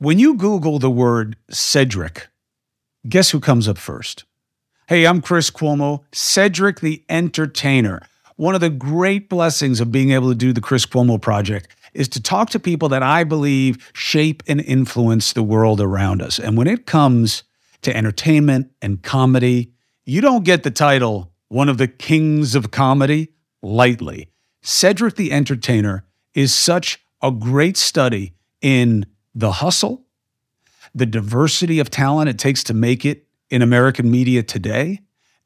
When you Google the word Cedric, guess who comes up first? Hey, I'm Chris Cuomo, Cedric the Entertainer. One of the great blessings of being able to do the Chris Cuomo Project is to talk to people that I believe shape and influence the world around us. And when it comes to entertainment and comedy, you don't get the title one of the kings of comedy lightly. Cedric the Entertainer is such a great study in the hustle, the diversity of talent it takes to make it in American media today,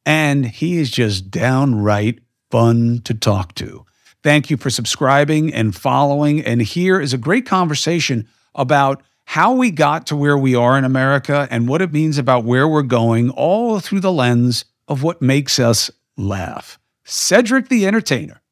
and he is just downright fun to talk to. Thank you for subscribing and following. And here is a great conversation about how we got to where we are in America and what it means about where we're going, all through the lens of what makes us laugh. Cedric the Entertainer.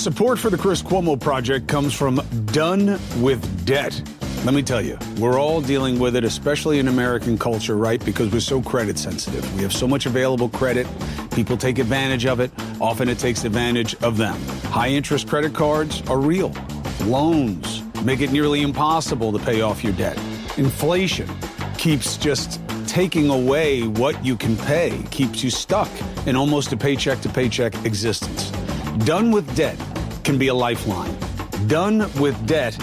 Support for the Chris Cuomo Project comes from Done with Debt. Let me tell you, we're all dealing with it, especially in American culture, right? Because we're so credit sensitive. We have so much available credit. People take advantage of it. Often it takes advantage of them. High interest credit cards are real. Loans make it nearly impossible to pay off your debt. Inflation keeps just taking away what you can pay, keeps you stuck in almost a paycheck to paycheck existence. Done with debt can be a lifeline. Done with debt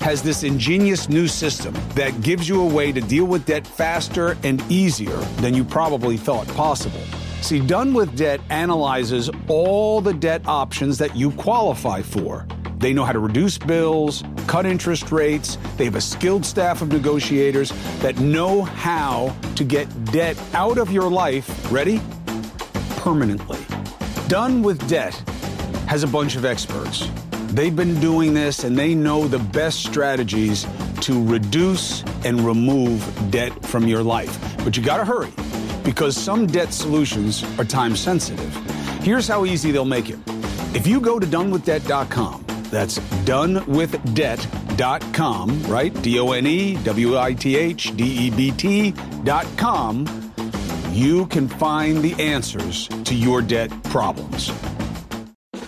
has this ingenious new system that gives you a way to deal with debt faster and easier than you probably thought possible. See, Done with Debt analyzes all the debt options that you qualify for. They know how to reduce bills, cut interest rates. They have a skilled staff of negotiators that know how to get debt out of your life, ready? Permanently. Done with Debt has a bunch of experts. They've been doing this and they know the best strategies to reduce and remove debt from your life. But you got to hurry because some debt solutions are time sensitive. Here's how easy they'll make it. If you go to donewithdebt.com, that's donewithdebt.com, right? D O N E W I T H D E B T.com, you can find the answers to your debt problems.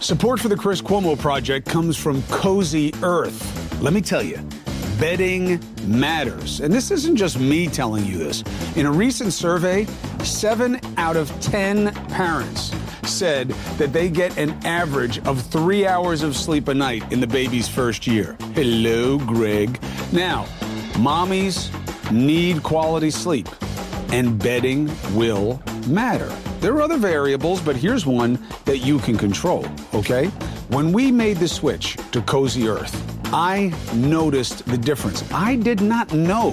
Support for the Chris Cuomo Project comes from Cozy Earth. Let me tell you, bedding matters. And this isn't just me telling you this. In a recent survey, seven out of 10 parents said that they get an average of three hours of sleep a night in the baby's first year. Hello, Greg. Now, mommies need quality sleep, and bedding will matter. There are other variables, but here's one that you can control, okay? When we made the switch to Cozy Earth, I noticed the difference. I did not know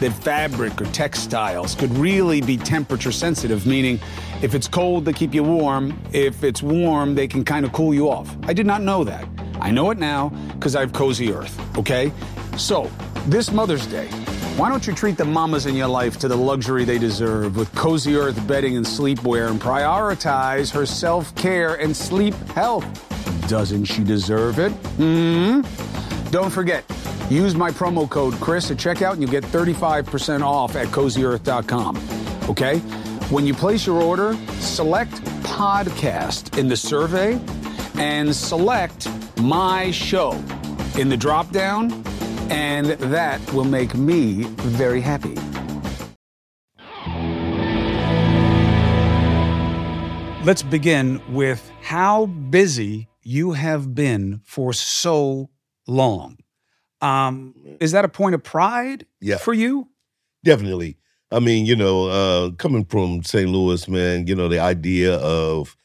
that fabric or textiles could really be temperature sensitive, meaning if it's cold, they keep you warm. If it's warm, they can kind of cool you off. I did not know that. I know it now because I have Cozy Earth, okay? So, this Mother's Day, why don't you treat the mamas in your life to the luxury they deserve with Cozy Earth bedding and sleepwear and prioritize her self care and sleep health? Doesn't she deserve it? Hmm? Don't forget, use my promo code Chris at checkout and you get 35% off at cozyearth.com. Okay? When you place your order, select podcast in the survey and select my show in the drop down and that will make me very happy. Let's begin with how busy you have been for so long. Um, is that a point of pride Yeah. for you? Definitely. I mean, you know, uh, coming from St. Louis, man, you know, the idea of,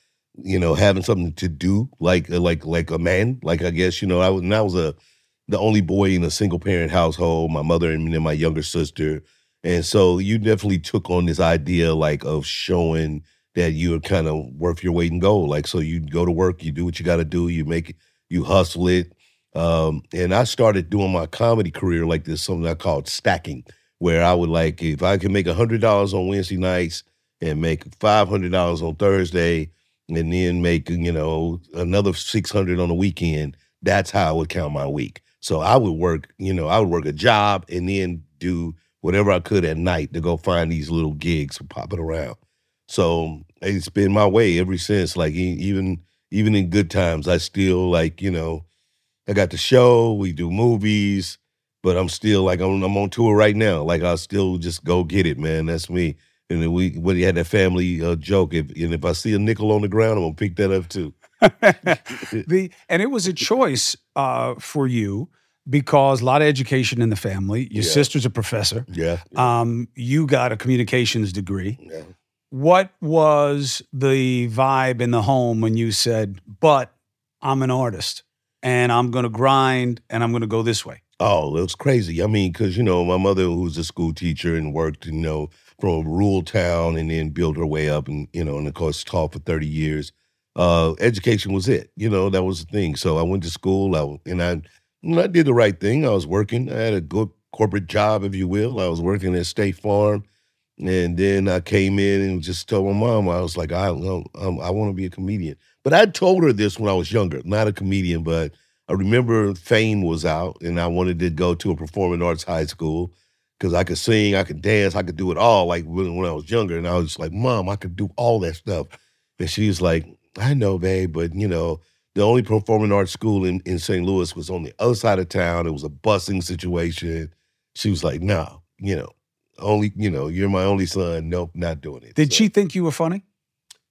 you know, having something to do, like, uh, like, like a man, like I guess, you know, I was, and I was a, the only boy in a single parent household, my mother and me and my younger sister, and so you definitely took on this idea, like, of showing that you're kind of worth your weight in gold. Like, so you go to work, you do what you got to do, you make it, you hustle it, um, and I started doing my comedy career like this, something I called stacking where I would like if I could make hundred dollars on Wednesday nights and make five hundred dollars on Thursday, and then make you know another six hundred on the weekend. That's how I would count my week. So I would work, you know, I would work a job and then do whatever I could at night to go find these little gigs popping around. So it's been my way ever since. Like even even in good times, I still like you know, I got the show. We do movies, but I'm still like I'm, I'm on tour right now. Like I still just go get it, man. That's me. And then we we had that family uh, joke. If and if I see a nickel on the ground, I'm gonna pick that up too. the and it was a choice uh, for you because a lot of education in the family. Your yeah. sister's a professor. Yeah. yeah. Um, you got a communications degree. Yeah. What was the vibe in the home when you said, "But I'm an artist and I'm going to grind and I'm going to go this way"? Oh, it was crazy. I mean, because you know, my mother, who was a school teacher and worked, you know, from a rural town and then built her way up, and you know, and of course taught for thirty years. Uh, education was it. You know, that was the thing. So I went to school, I, and I, and I did the right thing. I was working. I had a good corporate job, if you will. I was working at State Farm and then I came in and just told my mom, I was like, I, um, I want to be a comedian. But I told her this when I was younger, not a comedian, but I remember Fame was out and I wanted to go to a performing arts high school because I could sing, I could dance, I could do it all like when, when I was younger. And I was like, Mom, I could do all that stuff. And she was like, I know, babe, but you know, the only performing arts school in, in St. Louis was on the other side of town. It was a busing situation. She was like, no, you know, only, you know, you're my only son. Nope, not doing it. Did so. she think you were funny?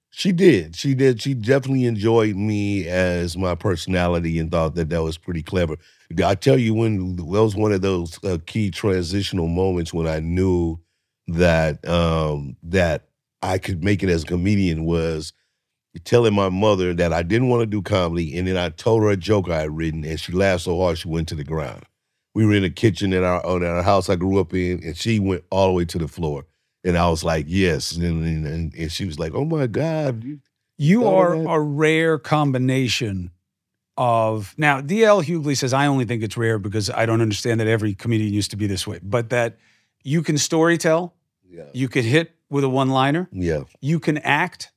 She did. She did. She definitely enjoyed me as my personality and thought that that was pretty clever. I tell you, when that was one of those uh, key transitional moments when I knew that um, that I could make it as a comedian was telling my mother that I didn't want to do comedy, and then I told her a joke I had written, and she laughed so hard she went to the ground we were in a kitchen in our in our house I grew up in, and she went all the way to the floor, and I was like, yes, and and, and she was like, oh my god, you, you are a rare combination of now. DL Hughley says I only think it's rare because I don't understand that every comedian used to be this way, but that you can story tell, yeah. you can hit with a one liner, yeah, you can act,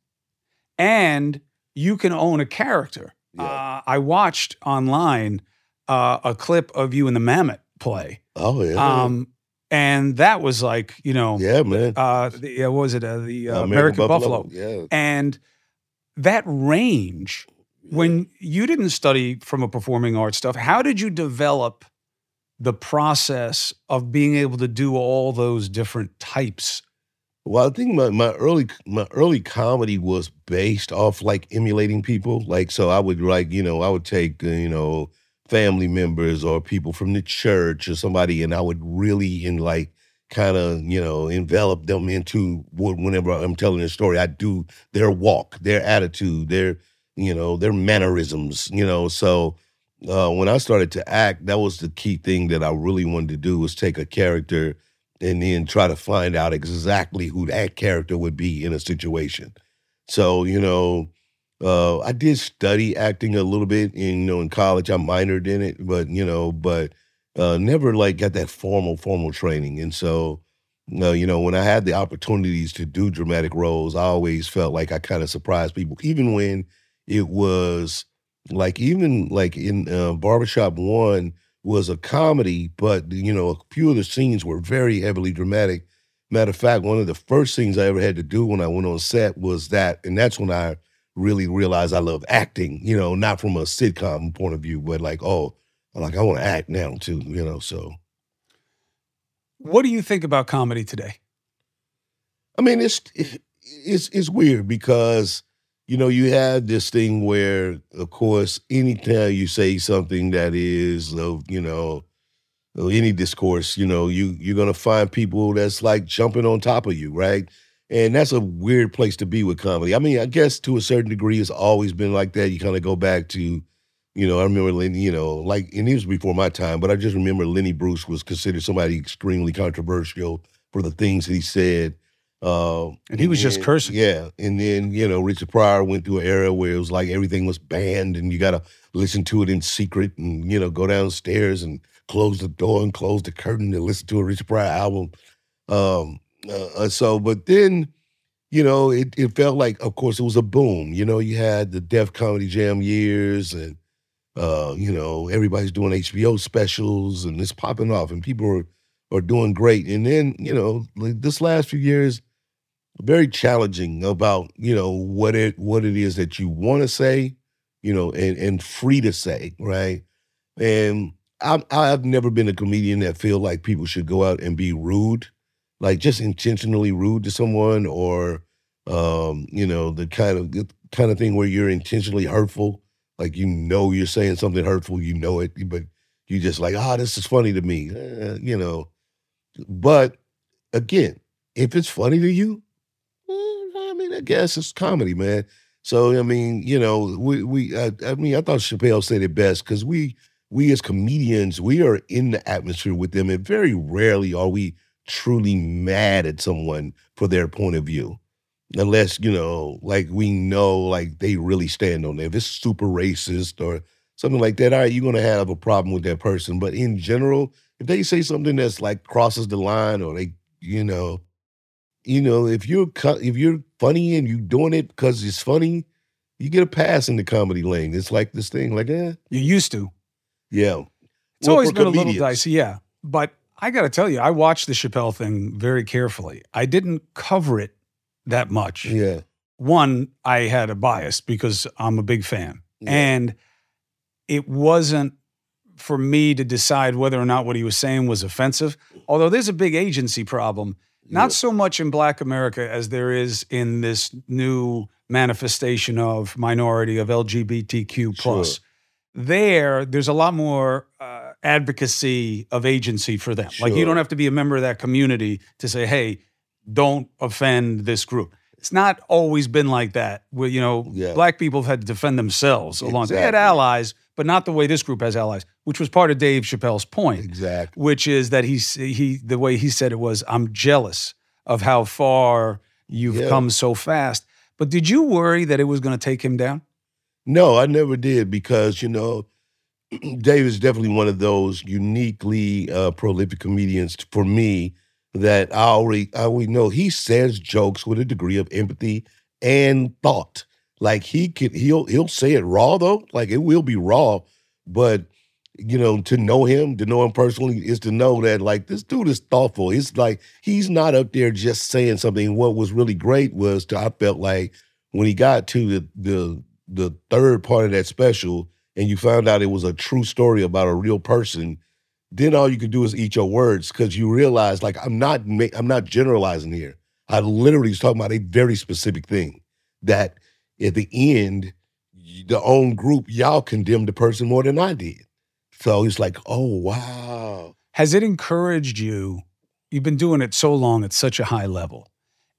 and you can own a character. Yeah. Uh, I watched online uh, a clip of you in the Mamet play. Oh yeah. Um, and that was like you know, yeah, man. Uh, the, uh, what was it uh, the uh, American, American Buffalo. Buffalo? Yeah. And that range, yeah. when you didn't study from a performing arts stuff, how did you develop the process of being able to do all those different types? Well, I think my, my early my early comedy was based off like emulating people. Like so, I would like you know I would take uh, you know family members or people from the church or somebody, and I would really in like kind of you know envelop them into whenever I'm telling a story. I do their walk, their attitude, their you know their mannerisms. You know, so uh, when I started to act, that was the key thing that I really wanted to do was take a character and then try to find out exactly who that character would be in a situation. So you know uh, I did study acting a little bit, in, you know, in college. I minored in it, but you know, but uh, never like got that formal formal training. And so, uh, you know, when I had the opportunities to do dramatic roles, I always felt like I kind of surprised people, even when it was like even like in uh, Barbershop One was a comedy, but you know, a few of the scenes were very heavily dramatic. Matter of fact, one of the first things I ever had to do when I went on set was that, and that's when I really realized I love acting, you know, not from a sitcom point of view, but like, oh, like I want to act now too, you know, so. What do you think about comedy today? I mean, it's it's it's weird because you know you have this thing where, of course, anytime you say something that is of you know any discourse, you know you you're gonna find people that's like jumping on top of you, right? And that's a weird place to be with comedy. I mean, I guess to a certain degree, it's always been like that. You kind of go back to, you know, I remember Lenny, you know, like, and it was before my time, but I just remember Lenny Bruce was considered somebody extremely controversial for the things he said. Uh, and he was just cursing. Yeah. And then, you know, Richard Pryor went through an era where it was like everything was banned and you got to listen to it in secret and, you know, go downstairs and close the door and close the curtain and listen to a Richard Pryor album. Um, uh, uh, so, but then, you know, it, it felt like, of course, it was a boom. You know, you had the Def Comedy Jam years, and uh, you know, everybody's doing HBO specials, and it's popping off, and people were are doing great. And then, you know, like this last few years, very challenging about, you know, what it what it is that you want to say, you know, and and free to say, right? And I'm, I've never been a comedian that feel like people should go out and be rude, like just intentionally rude to someone, or um, you know, the kind of kind of thing where you're intentionally hurtful, like you know you're saying something hurtful, you know it, but you just like, ah, oh, this is funny to me, uh, you know. But again, if it's funny to you, eh, I mean, I guess it's comedy, man. So I mean, you know, we we I, I mean, I thought Chappelle said it best because we we as comedians we are in the atmosphere with them, and very rarely are we truly mad at someone for their point of view, unless you know, like we know, like they really stand on it. If it's super racist or something like that, all right, you're gonna have a problem with that person. But in general, if they say something that's like crosses the line or they, you know, you know, if you're if you're funny and you're doing it because it's funny, you get a pass in the comedy lane. It's like this thing, like, eh. You used to. Yeah. It's well, always been comedians. a little dicey, yeah. But I got to tell you, I watched the Chappelle thing very carefully. I didn't cover it that much. Yeah. One, I had a bias because I'm a big fan. Yeah. And it wasn't for me to decide whether or not what he was saying was offensive. Although there's a big agency problem not so much in Black America as there is in this new manifestation of minority of LGBTQ plus. Sure. There, there's a lot more uh, advocacy of agency for them. Sure. Like you don't have to be a member of that community to say, "Hey, don't offend this group." It's not always been like that. Where you know, yeah. black people have had to defend themselves along. Exactly. They had allies, but not the way this group has allies, which was part of Dave Chappelle's point. Exactly. Which is that he's he the way he said it was, I'm jealous of how far you've yeah. come so fast. But did you worry that it was going to take him down? No, I never did because, you know, Dave is definitely one of those uniquely uh, prolific comedians for me that I already I already know he says jokes with a degree of empathy and thought. Like he could he'll he'll say it raw though, like it will be raw, but you know, to know him, to know him personally, is to know that like this dude is thoughtful. It's like he's not up there just saying something. What was really great was to, I felt like when he got to the the the third part of that special, and you found out it was a true story about a real person, then all you could do is eat your words because you realize like I'm not I'm not generalizing here. I literally was talking about a very specific thing that at the end, the own group, y'all condemned the person more than I did. So it's like, oh, wow. Has it encouraged you? You've been doing it so long at such a high level.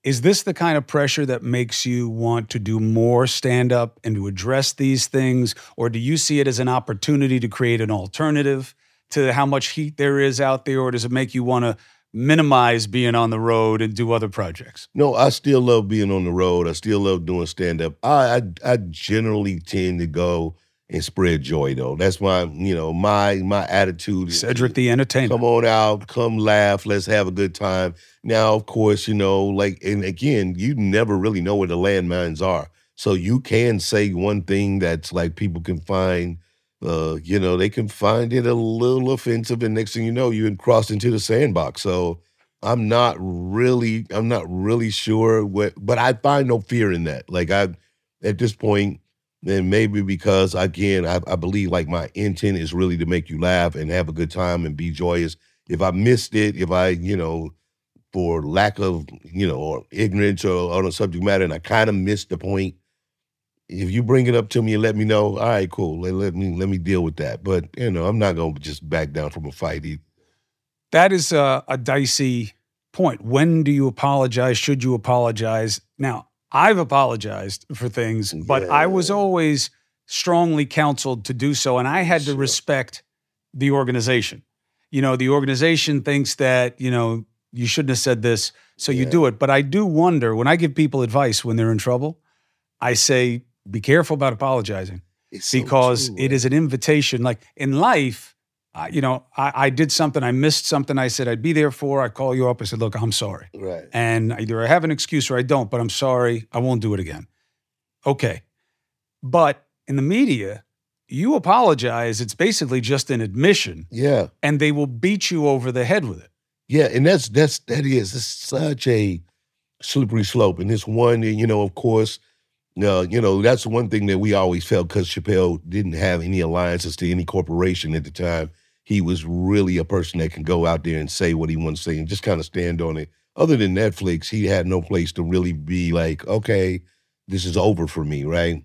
Is this the kind of pressure that makes you want to do more stand up and to address these things? Or do you see it as an opportunity to create an alternative to how much heat there is out there? Or does it make you want to minimize being on the road and do other projects? No, I still love being on the road. I still love doing stand up. I, I, I generally tend to go and spread joy though. That's my, you know, my my attitude. Cedric the entertainer. Come on out, come laugh, let's have a good time. Now, of course, you know, like and again, you never really know where the landmines are. So you can say one thing that's like people can find uh, you know, they can find it a little offensive, and next thing you know, you can cross into the sandbox. So I'm not really, I'm not really sure what, but I find no fear in that. Like I, at this point, then maybe because again, I, I believe like my intent is really to make you laugh and have a good time and be joyous. If I missed it, if I, you know, for lack of, you know, or ignorance or on a subject matter, and I kind of missed the point, if you bring it up to me and let me know, all right, cool. Let, let me let me deal with that. But you know, I'm not gonna just back down from a fight either. That is a, a dicey point. When do you apologize? Should you apologize? Now, I've apologized for things, but yeah. I was always strongly counseled to do so. And I had sure. to respect the organization. You know, the organization thinks that, you know, you shouldn't have said this, so yeah. you do it. But I do wonder when I give people advice when they're in trouble, I say, be careful about apologizing it's because so true, it eh? is an invitation. Like in life, I, you know, I, I, did something, I missed something. I said I'd be there for. I call you up. I said, look, I'm sorry. Right. And either I have an excuse or I don't, but I'm sorry. I won't do it again. Okay. But in the media, you apologize. It's basically just an admission. Yeah. And they will beat you over the head with it. Yeah, and that's that's that is it's such a slippery slope. And this one, you know, of course, uh, you know, that's one thing that we always felt because Chappelle didn't have any alliances to any corporation at the time. He was really a person that can go out there and say what he wants to say and just kind of stand on it. Other than Netflix, he had no place to really be like, okay, this is over for me, right?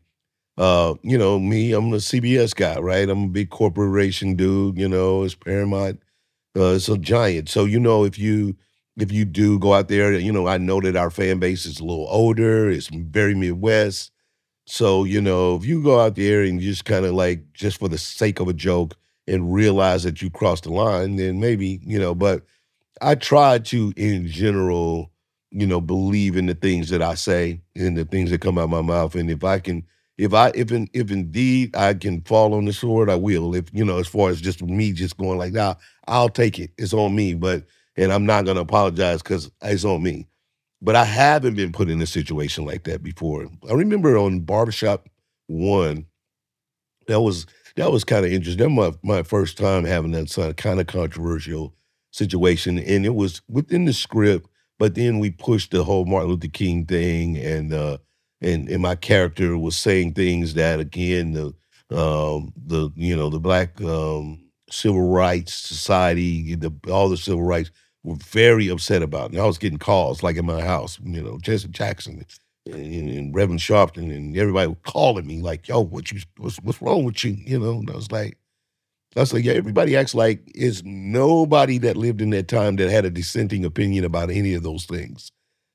Uh, you know, me, I'm a CBS guy, right? I'm a big corporation dude, you know, it's Paramount. Uh, it's a giant. So, you know, if you if you do go out there, you know, I know that our fan base is a little older, it's very Midwest. So, you know, if you go out there and just kind of like, just for the sake of a joke and realize that you crossed the line, then maybe, you know, but I try to, in general, you know, believe in the things that I say and the things that come out of my mouth. And if I can, if I, if in, if indeed I can fall on the sword, I will. If, you know, as far as just me just going like, nah, I'll take it. It's on me. But and I'm not going to apologize because it's on me. But I haven't been put in a situation like that before. I remember on Barbershop One, that was that was kind of interesting. That was my, my first time having that kind of controversial situation, and it was within the script. But then we pushed the whole Martin Luther King thing, and uh, and and my character was saying things that again the um, the you know the black um, civil rights society, the all the civil rights were very upset about. And I was getting calls like in my house, you know, Jesse Jackson and, and Reverend Sharpton and everybody was calling me like, yo, what you what's, what's wrong with you? You know, and I was like, I was like, yeah, everybody acts like it's nobody that lived in that time that had a dissenting opinion about any of those things.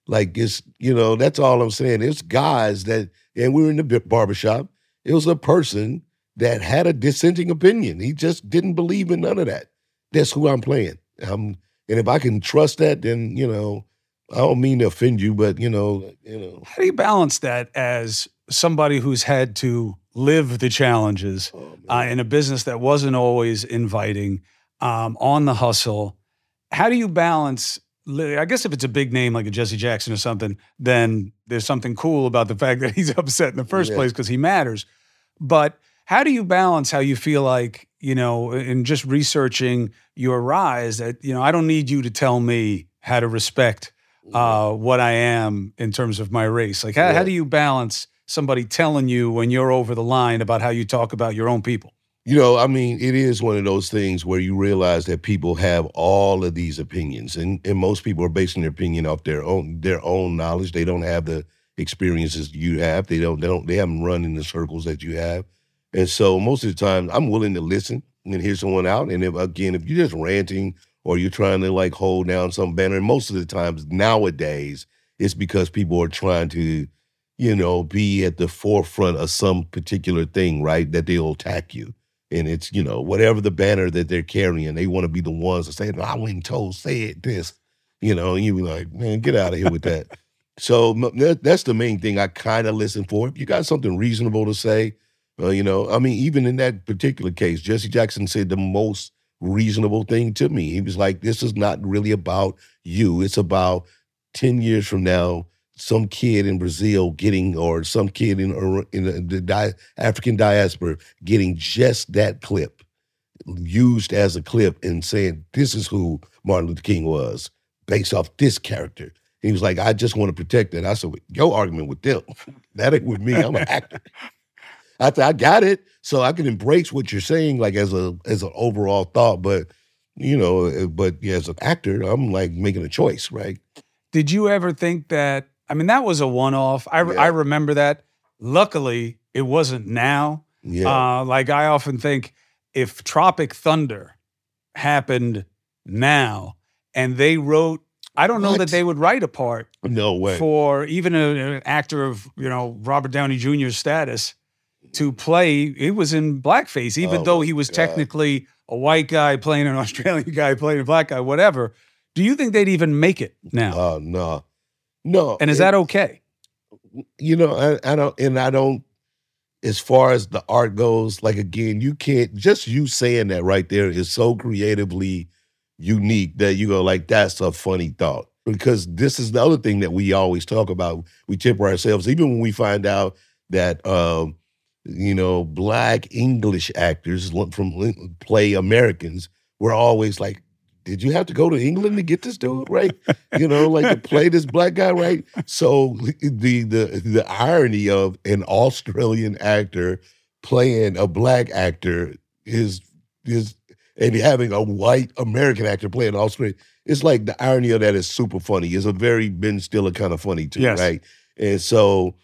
Like it's, you know, that's all I'm saying. It's guys that, and we were in the barbershop. It was a person that had a dissenting opinion. He just didn't believe in none of that. That's who I'm playing. I'm and if I can trust that, then you know, I don't mean to offend you, but you know, you know. How do you balance that as somebody who's had to live the challenges oh, uh, in a business that wasn't always inviting, um, on the hustle? How do you balance? I guess if it's a big name like a Jesse Jackson or something, then there's something cool about the fact that he's upset in the first yeah. place because he matters. But how do you balance how you feel like you know, in just researching your rise, that you know, I don't need you to tell me how to respect uh, what I am in terms of my race. Like, how, yeah. how do you balance somebody telling you when you're over the line about how you talk about your own people? You know, I mean, it is one of those things where you realize that people have all of these opinions, and, and most people are basing their opinion off their own their own knowledge. They don't have the experiences you have. They don't. They don't. They haven't run in the circles that you have. And so most of the time, I'm willing to listen and hear someone out. And if again, if you're just ranting or you're trying to like hold down some banner, most of the times nowadays, it's because people are trying to, you know, be at the forefront of some particular thing, right? That they'll attack you. And it's, you know, whatever the banner that they're carrying, they want to be the ones to say, no, I and told, say it this, you know, you be like, man, get out of here with that. so that's the main thing I kind of listen for. If you got something reasonable to say, uh, you know, I mean, even in that particular case, Jesse Jackson said the most reasonable thing to me. He was like, "This is not really about you. It's about ten years from now." Some kid in Brazil getting, or some kid in in the di- African diaspora getting just that clip used as a clip and saying, "This is who Martin Luther King was, based off this character." He was like, "I just want to protect that." I said, "Your argument with them, that ain't with me. I'm an actor." I I got it, so I can embrace what you're saying, like as a as an overall thought. But you know, eh, but yeah, as an actor, I'm like making a choice, right? Did you ever think that? I mean, that was a one off. I yeah. I remember that. Luckily, it wasn't now. Yeah. Uh, like I often think, if Tropic Thunder happened now, and they wrote I don't know that they would write a part. No way. For even a, an actor of, you know, Robert Downey Jr.'s status to play. He was in blackface, even oh though he was God. technically a white guy playing an Australian guy playing a black guy, whatever. Do you think they'd even make it now? Oh uh, no, no. And is it, that okay? You know, I, I don't, and I don't. As far as the art goes, like again, you can't just you saying that right there is so creatively unique that you go like that's a funny thought because this is the other thing that we always talk about. We temper ourselves, even when we find out that um, you know, black English actors from play Americans were always like, did you have to go to England to get this dude right? You know, like to play this black guy right. So the the the irony of an Australian actor playing a black actor is is and having a white American actor playing Australian. It's like the irony of that is super funny. It's a very Ben Stiller kind of funny too, Yes. right? And so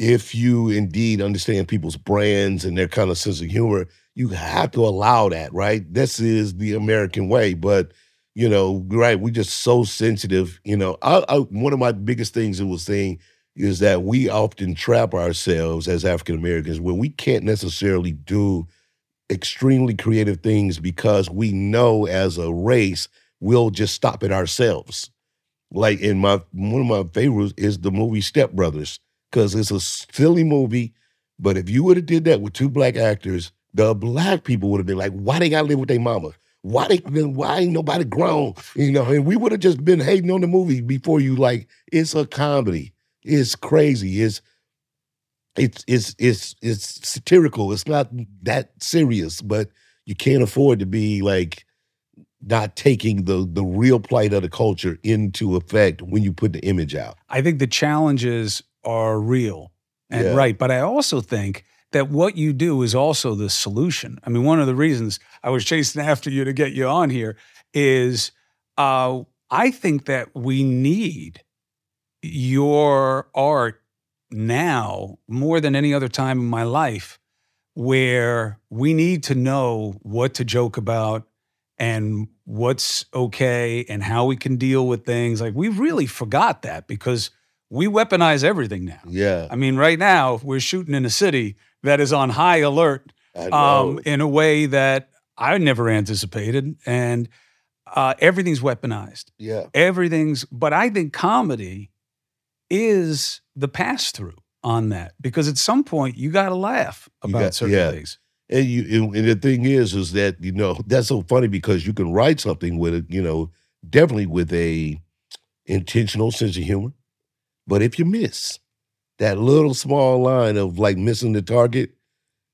if you indeed understand people's brands and their kind of sense of humor, you have to allow that, right? This is the American way. But, you know, right, we're just so sensitive. You know, I, I, one of my biggest things it was saying is that we often trap ourselves as African Americans when we can't necessarily do extremely creative things because we know as a race we'll just stop it ourselves. Like in my one of my favorites is the movie Step Brothers because it's a silly movie, but if you would have did that with two black actors, the black people would have been like, "Why they gotta live with their mama? Why they? Why ain't nobody grown? You know?" And we would have just been hating on the movie before you. Like, it's a comedy. It's crazy. It's it's it's it's it's satirical. It's not that serious, but you can't afford to be like not taking the the real plight of the culture into effect when you put the image out. I think the challenges are real and Yeah. right, but I also think that what you do is also the solution. I mean, one of the reasons I was chasing after you to get you on here is uh, I think that we need your art now more than any other time in my life where we need to know what to joke about and what's okay and how we can deal with things. Like we really forgot that because we weaponize everything now. Yeah, I mean, right now we're shooting in a city that is on high alert um, in a way that I never anticipated, and uh, everything's weaponized. yeah, Everything's, but I think comedy is the pass through on that because at some point you got to laugh about got- certain yeah. things. and you and, and the thing is, is that you know that's so funny because you can write something with it, you know, definitely with a intentional sense of humor, but if you miss that little small line of like missing the target,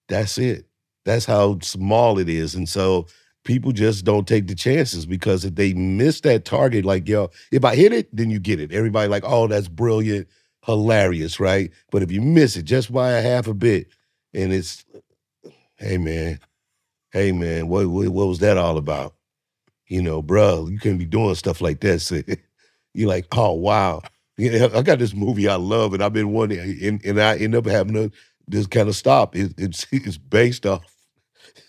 that's it. That's how small it is, and so people just don't take the chances because if they miss that target, like yo, if I hit it, then you get it. Everybody like, oh, that's brilliant, hilarious, right? But if you miss it just by a half a bit, and it's, hey man, hey man, what what, what was that all about? You know, bro, you can't be doing stuff like that. So you're like, oh wow. I got this movie I love, and I've been wanting, and, and I end up having to just kind of stop. It, it's it's based off.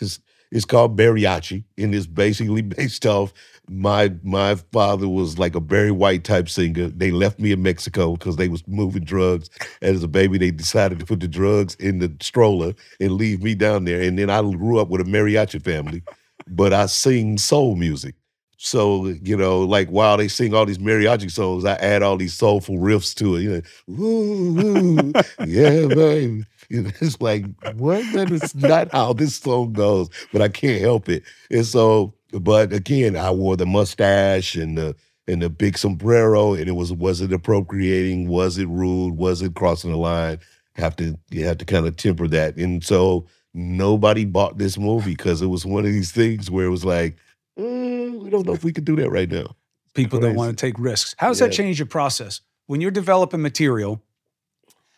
It's, it's called Bariachi, and it's basically based off my my father was like a Barry White type singer. They left me in Mexico because they was moving drugs. As a baby, they decided to put the drugs in the stroller and leave me down there. And then I grew up with a mariachi family, but I sing soul music. So, you know, like while they sing all these mariachi songs, I add all these soulful riffs to it. You know, ooh, ooh, yeah, baby. You know, it's like, what? That is not how this song goes, but I can't help it. And so, but again, I wore the mustache and the and the big sombrero, and it was was it appropriating? Was it rude? Was it crossing the line? Have to you have to kind of temper that. And so nobody bought this movie because it was one of these things where it was like, "Mm, we don't know if we could do that right now. People don't want to take risks. How does that change your process when you're developing material?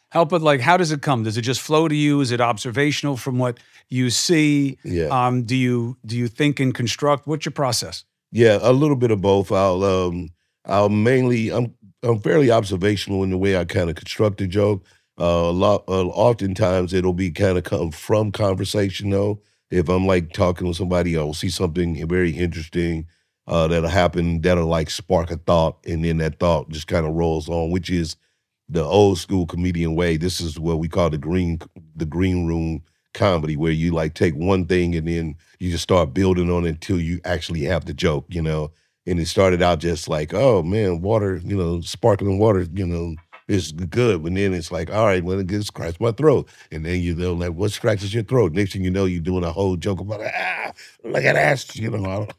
Help it like how does it come? Does it just flow to you? Is it observational from what you see? Yeah. Um, do you do you think and construct? What's your process? Yeah, a little bit of both. I'll um I'll mainly I'm I'm fairly observational in the way I kind of construct a joke. Uh, a lot uh, oftentimes it'll be kind of come from conversation though. If I'm like talking with somebody, I'll see something very interesting uh, that'll happen that'll like spark a thought, and then that thought just kind of rolls on, which is the old school comedian way. This is what we call the green the green room comedy, where you like take one thing and then you just start building on it until you actually have the joke, you know. And it started out just like, oh man, water, you know, sparkling water, you know, is good. But then it's like, all right, well, it gets scratch my throat. And then you know, like, what scratches your throat? Next thing you know, you're doing a whole joke about, ah, look at that, you know. I don't,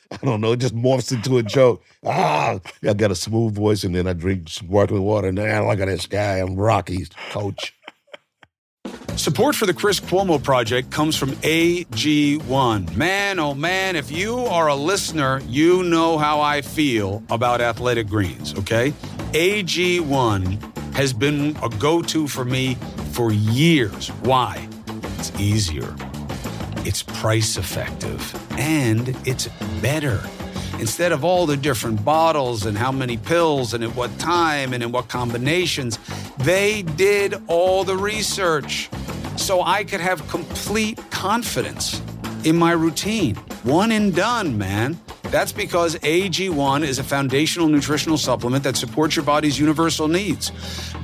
I don't know. It just morphs into a joke. Ah, I got a smooth voice, and then I drink sparkling water. And now look at this guy. I'm Rocky's coach. Support for the Chris Cuomo Project comes from AG1. Man, oh man, if you are a listener, you know how I feel about athletic greens, okay? AG1 has been a go to for me for years. Why? It's easier, it's price effective, and it's better. Instead of all the different bottles and how many pills and at what time and in what combinations, they did all the research so I could have complete confidence in my routine. One and done, man. That's because AG1 is a foundational nutritional supplement that supports your body's universal needs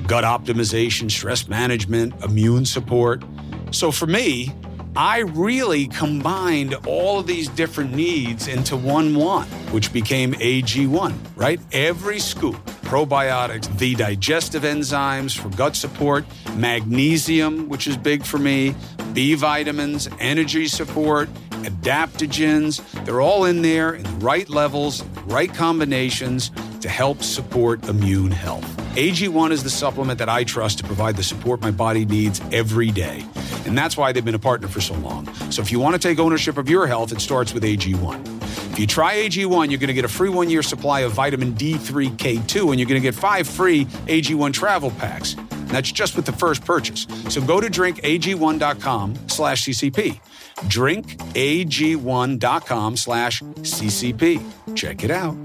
gut optimization, stress management, immune support. So for me, I really combined all of these different needs into one want, which became AG1, right? Every scoop probiotics, the digestive enzymes for gut support, magnesium, which is big for me, B vitamins, energy support, adaptogens. They're all in there in the right levels, right combinations to help support immune health. AG1 is the supplement that I trust to provide the support my body needs every day. And that's why they've been a partner for so long. So if you want to take ownership of your health, it starts with AG1. You try AG1, you're going to get a free one year supply of vitamin D3K2, and you're going to get five free AG1 travel packs. And that's just with the first purchase. So go to drinkag1.com slash CCP. Drinkag1.com slash CCP. Check it out.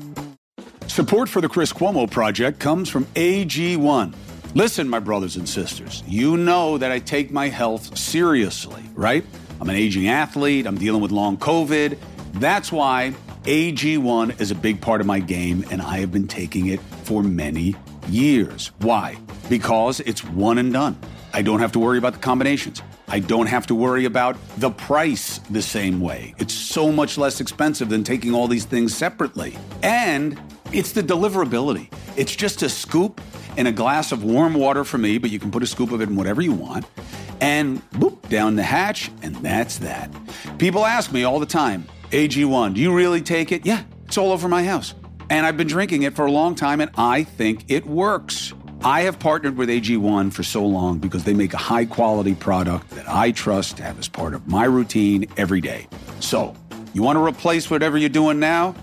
Support for the Chris Cuomo Project comes from AG1. Listen, my brothers and sisters, you know that I take my health seriously, right? I'm an aging athlete, I'm dealing with long COVID. That's why AG1 is a big part of my game, and I have been taking it for many years. Why? Because it's one and done. I don't have to worry about the combinations. I don't have to worry about the price the same way. It's so much less expensive than taking all these things separately. And it's the deliverability. It's just a scoop in a glass of warm water for me, but you can put a scoop of it in whatever you want. And boop, down the hatch, and that's that. People ask me all the time, AG1, do you really take it? Yeah, it's all over my house. And I've been drinking it for a long time, and I think it works. I have partnered with AG1 for so long because they make a high quality product that I trust to have as part of my routine every day. So, you want to replace whatever you're doing now?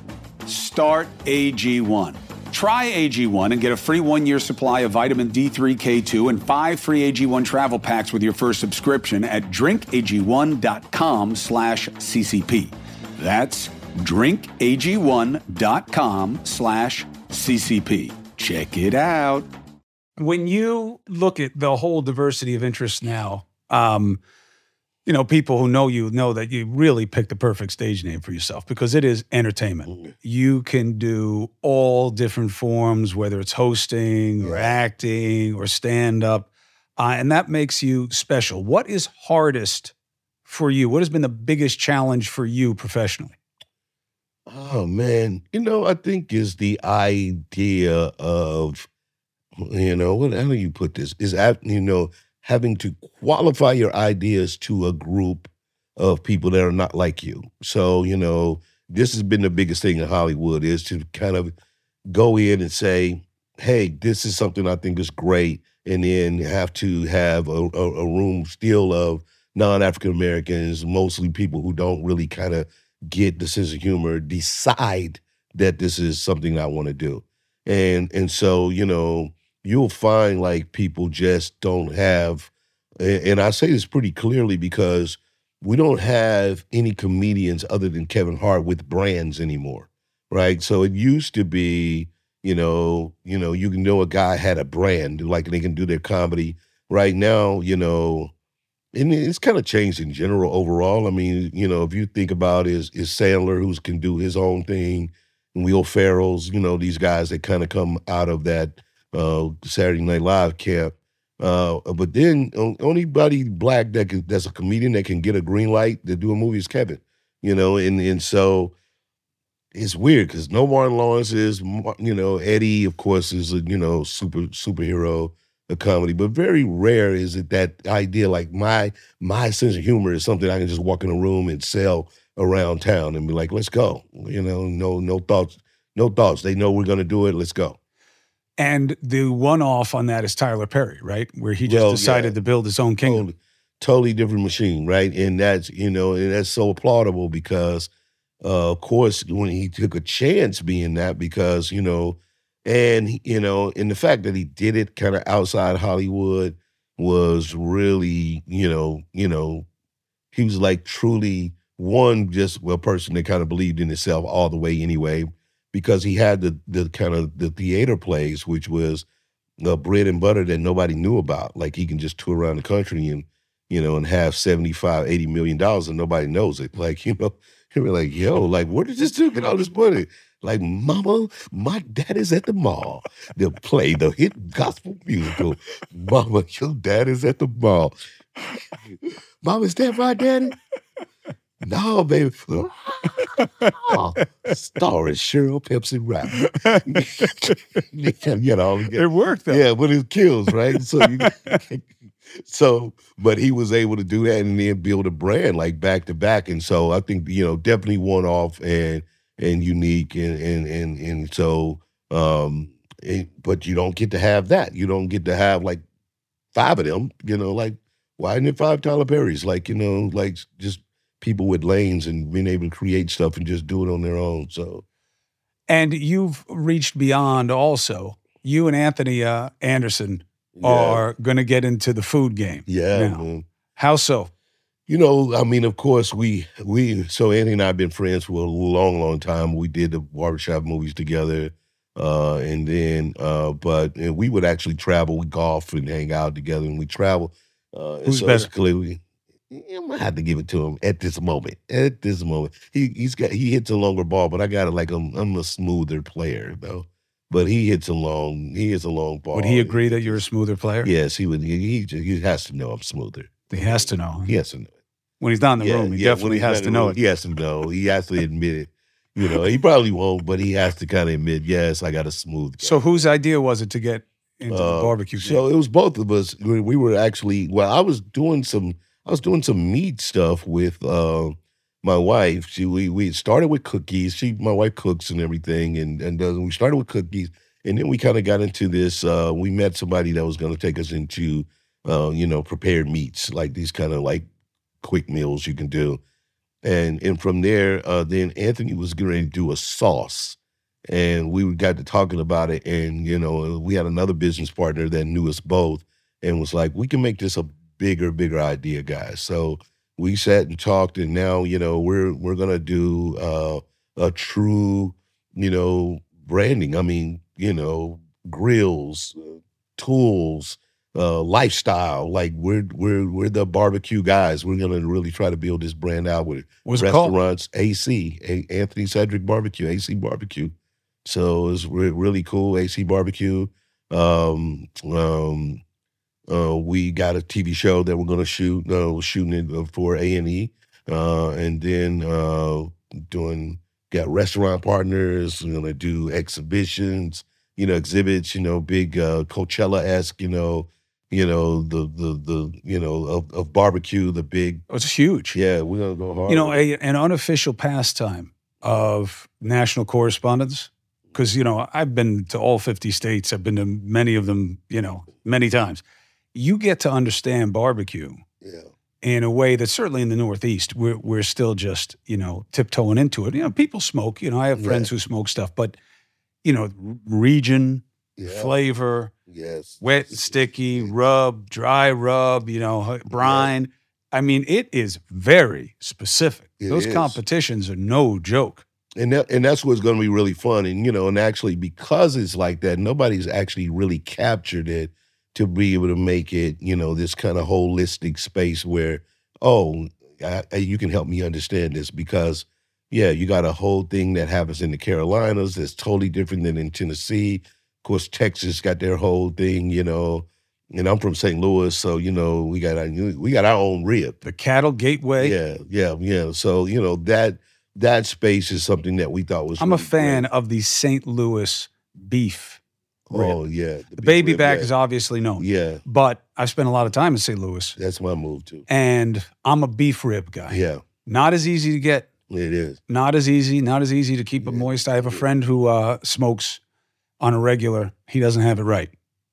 Start AG1. Try AG1 and get a free one year supply of vitamin D3K2 and five free AG1 travel packs with your first subscription at drinkag1.com slash CCP. That's drinkag1.com slash CCP. Check it out. When you look at the whole diversity of interests now, um, you know, people who know you know that you really picked the perfect stage name for yourself because it is entertainment. Mm-hmm. You can do all different forms, whether it's hosting or acting or stand up, uh, and that makes you special. What is hardest for you? What has been the biggest challenge for you professionally? Oh man, you know, I think is the idea of, you know, what how do you put this? Is you know having to qualify your ideas to a group of people that are not like you. So, you know, this has been the biggest thing in Hollywood is to kind of go in and say, hey, this is something I think is great, and then have to have a, a, a room still of non-African Americans, mostly people who don't really kind of get the sense of humor, decide that this is something I want to do. And and so, you know, you'll find like people just don't have, and I say this pretty clearly because we don't have any comedians other than Kevin Hart with brands anymore, right? So it used to be, you know, you know, you can know a guy had a brand, like they can do their comedy. Right now, you know, and it's kind of changed in general overall. I mean, you know, if you think about is is Sandler who can do his own thing, and Will Ferrell's, you know, these guys that kind of come out of that uh, Saturday Night Live camp. Uh, but then anybody black that can, that's a comedian that can get a green light to do a movie is Kevin, you know, and and so it's weird because no Martin Lawrence is, you know, Eddie of course is a you know super superhero a comedy, but very rare is it that idea like my my sense of humor is something I can just walk in a room and sell around town and be like, let's go, you know, no no thoughts, no thoughts. They know we're gonna do it. Let's go. And the one off on that is Tyler Perry, right? Where he just well, decided yeah. to build his own kingdom. totally different machine, right? And that's you know, and that's so applaudable because, uh, of course, when he took a chance being that, because you know, and you know, and the fact that he did it kind of outside Hollywood was really, you know, you know, he was like truly one just well person that kind of believed in himself all the way anyway, because he had the the kind of the theater plays, which was the bread and butter that nobody knew about. Like he can just tour around the country and you know, and have 75, 80 million dollars and nobody knows it. Like, you know, he be like, yo, like, where did this dude get all this money? Like, mama, my dad is at the mall. They'll play the hit gospel musical. mama, your dad is at the mall. mama, is that my daddy? no, baby. oh, starring Cheryl Pepsi Rap. you know, It worked though. yeah, but it kills, right? So you so but he was able to do that and then build a brand like back to back. And so I think, you know, definitely one off and and unique and and and and so um it, but you don't get to have that. You don't get to have like five of them, you know, like why isn't it five Tyler Perry's? Like, you know, like just people with lanes and being able to create stuff and just do it on their own. So And you've reached beyond also. You and Anthony uh, Anderson yeah. are going to get into the food game. yeah. How so? You know, I mean, of course, we we so Andy and I have been friends for a long, long time. We did the barbershop movies together, uh, and then, uh, but and we would actually travel. We golf and hang out together, and we travel. Uh, Who's so better? it's Clearly, I'm gonna have to give it to him at this moment. At this moment, he he's got he hits a longer ball, but I got it like I'm I'm a smoother player though. But he hits a long he hits a long ball. Would he agree that you're a smoother player? Yes, he would. He he, he has to know I'm smoother. He has to know. He has to know. When he's not in the room, he when definitely has to know room, it. He has to know. He has to admit it. You know, he probably won't, but he has to kind of admit, yes, I got a smooth. guy." So whose idea was it to get into the Uh, barbecue So it was both of us. We we were actually well, I was doing some I was doing some meat stuff with uh my wife. She we we started with cookies. She my wife cooks and everything and and does we started with cookies and then we kind of got into this uh we met somebody that was going to take us into uh you know prepared meats like these kind of like quick meals you can do. And and from there uh then Anthony was getting ready to do a sauce. And we got to talking about it and you know we had another business partner that knew us both and was like we can make this a bigger bigger idea guys. So we sat and talked and now you know we're we're gonna do uh a true you know branding. I mean you know grills uh, tools uh lifestyle like we're we're we're the barbecue guys we're gonna really try to build this brand out with What's restaurants AC A- Anthony Cedric Barbecue AC Barbecue. So it's re- really cool AC Barbecue. Um, um, uh, we got a TV show that we're gonna shoot. Uh, we're shooting it uh, for A and E, uh, and then uh, doing got restaurant partners. We're gonna do exhibitions. You know, exhibits. You know, big uh, Coachella esque. You know, you know the the the you know of, of barbecue. The big Oh, it's huge. yeah. We're gonna go hard. You know, a, an unofficial pastime of national correspondence. Because, you know, I've been to all 50 states, I've been to many of them, you know, many times. You get to understand barbecue yeah. in a way that certainly in the Northeast, we're, we're still just, you know, tiptoeing into it. You know, people smoke, you know, I have friends who smoke stuff, but, you know, region, Yeah. flavor, Yes. wet and sticky, rub, dry rub, you know, brine. I mean, it is very specific. It Those is. competitions are no joke. And that, and that's what's going to be really fun. And you know, and actually because it's like that, nobody's actually really captured it to be able to make it, you know, this kind of holistic space where, oh, I, I- you can help me understand this because, yeah, you got a whole thing that happens in the Carolinas that's totally different than in Tennessee. Of course, Texas got their whole thing, you know. And I'm from St. Louis, so you know we got our we got our own rib. The cattle gateway. Yeah, yeah, yeah. So you know that that space is something that we thought was. I'm a fan great. of the St. Louis beef. rib. Oh yeah, the big baby rib, back yeah. is obviously known, Yeah, but I've spent a lot of time in St. Louis, that's my move too. and I'm a beef rib guy. Yeah, Not as easy to get. it is. Not as easy. Not as easy to keep it moist. I have a friend who uh, smokes on a regular. He doesn't have it right.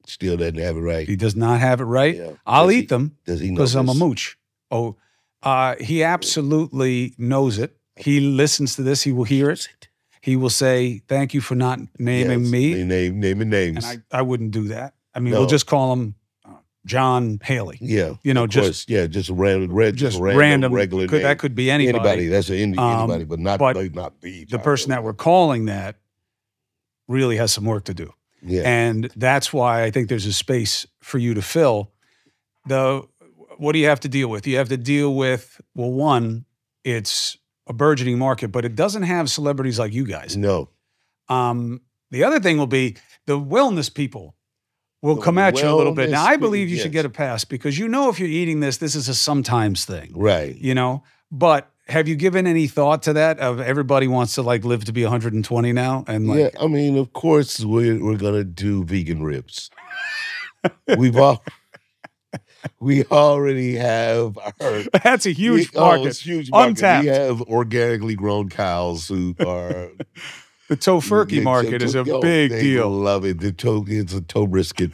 Still doesn't have it right. He does not have it right. Yeah. I'll Does eat he- them Does he know? because I'm a mooch. Oh, uh, he absolutely knows it. He listens to this. He will hear it. He will say, "Thank you for not naming Yes, me." name naming names. And I, I wouldn't do that. I mean, No. we'll just call him uh, John Haley. yeah, You know, just course, yeah, just random, red, just random, random. regular could, that could be anybody. anybody. That's a, any, Um, anybody, but not but like, not the The person that we're calling that really has some work to do. yeah, And that's why I think there's a space for you to fill. The what do you have to deal with? You have to deal with well, one, it's a burgeoning market, but it doesn't have celebrities like you guys. no, Um, the other thing will be the wellness people will The come at you a little bit. Now, I believe you should get a pass because you know if you're eating this, this is a sometimes thing, right. you know. But have you given any thought to that? Of everybody wants to like live to be 120 now, and like, yeah, I mean, of course, we're we're gonna do vegan ribs. We've all we already have our that's a huge we, oh, market. it's huge market. Untapped. We have organically grown cows who are The tofurkey market is a oh, big deal. Love it. The toe, it's a toe brisket.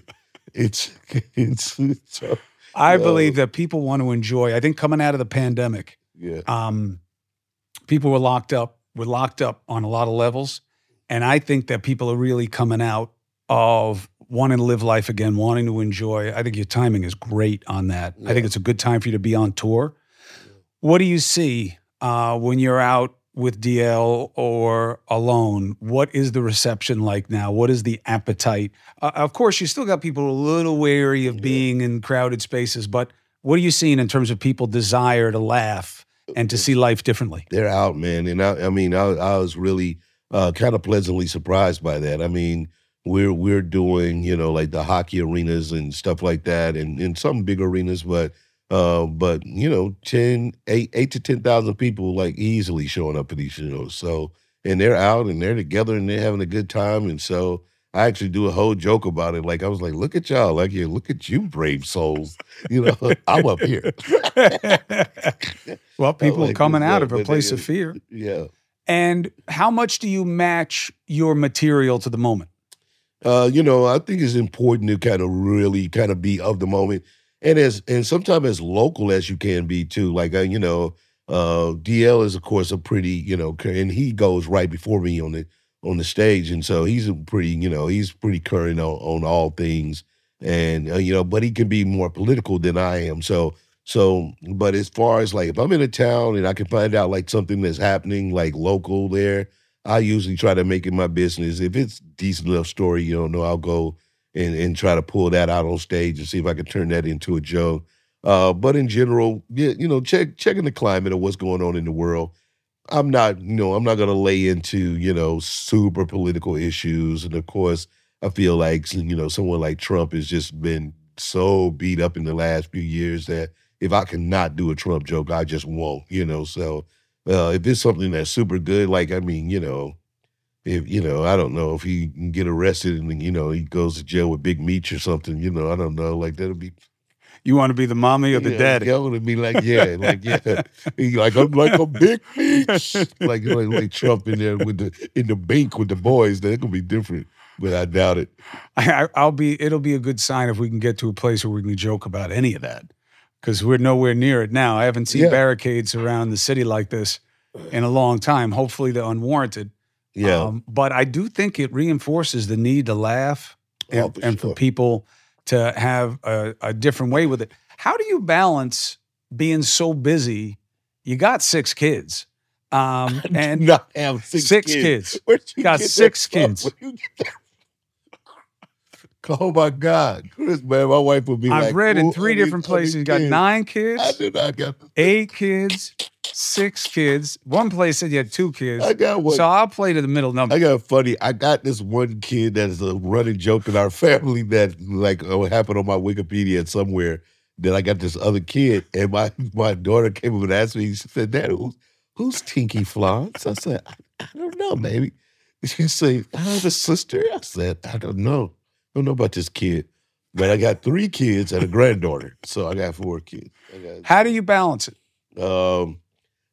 It's it's, it's I believe that people want to enjoy. I think coming out of the pandemic, yeah. um, people were locked up. Were locked up on a lot of levels, and I think that people are really coming out of wanting to live life again, wanting to enjoy. I think your timing is great on that. I think it's a good time for you to be on tour. What do you see uh, when you're out with DL or alone? What is the reception like now? What is the appetite? Uh, of course, you still got people a little wary of Yeah. being in crowded spaces, but what are you seeing in terms of people desire to laugh and to see life differently? They're out, man. And I, I mean, I, I was really uh, kind of pleasantly surprised by that. I mean, we're we're doing, you know, like the hockey arenas and stuff like that, and in some big arenas, but uh, but you know, 10, 8, 8 to ten thousand people like easily showing up at these shows. So and they're out and they're together and they're having a good time. And so I actually do a whole joke about it. Like I was like, look at y'all, like yeah, look at you, brave souls. You know, I'm up here. well, people like are coming out of a place they- of fear. Yeah. And how much do you match your material to the moment? uh, you know, I think it's important to kind of really kind of be of the moment, and as and sometimes as local as you can be too. Like uh, you know, uh, DL is of course a pretty you know, and he goes right before me on the on the stage, and so he's a pretty you know he's pretty current on, on all things, and uh, you know, but he can be more political than I am. So so, but as far as like if I'm in a town and I can find out like something that's happening like local there. I usually try to make it my business. If it's decent enough story, you don't know, I'll go and, and try to pull that out on stage and see if I can turn that into a joke. Uh, but in general, yeah, you know, check checking the climate of what's going on in the world. I'm not, you know, I'm not gonna lay into, you know, super political issues. And of course, I feel like you know, someone like Trump has just been so beat up in the last few years that if I cannot do a Trump joke, I just won't, you know. So uh, if it's something that's super good, like I mean, you know, if you know, I don't know if he can get arrested and you know he goes to jail with Big Meech or something, you know, I don't know, like that'll be You want to be the mommy or the yeah, daddy? Yeah, would be like, yeah, like yeah, like I'm like a Big Meech, like like, like Trump in there with the in the bank with the boys. That could be different, but I doubt it. I, I- I'll be. It'll be a good sign if we can get to a place where we can joke about any of that, because we're nowhere near it now. I haven't seen Yeah. barricades around the city like this in a long time. Hopefully, they're unwarranted. Yeah, Um, but I do think it reinforces the need to laugh and, Oh, for and for sure. people to have a, a different way with it. How do you balance being so busy? You got six kids, um, and not have six, six kids. kids. Got six kids. Where'd you get that from? Oh my God, Chris, man, my wife would be like, I've read in three different places. You got kids?" nine I kids, did not got. eight kids, six kids. One place said you had two kids. I got one. So I'll play to the middle number. I got funny. I got this one kid that is a running joke in our family that like uh, happened on my Wikipedia somewhere. That I got this other kid, and my my daughter came up and asked me. She said, "Dad, who's, who's Tinky Florence?" I said, I, "I don't know, baby." She said, "I have a sister." I said, "I don't know. I don't know about this kid." But I got three kids and a granddaughter, so I got four kids. I got How do you balance it? um,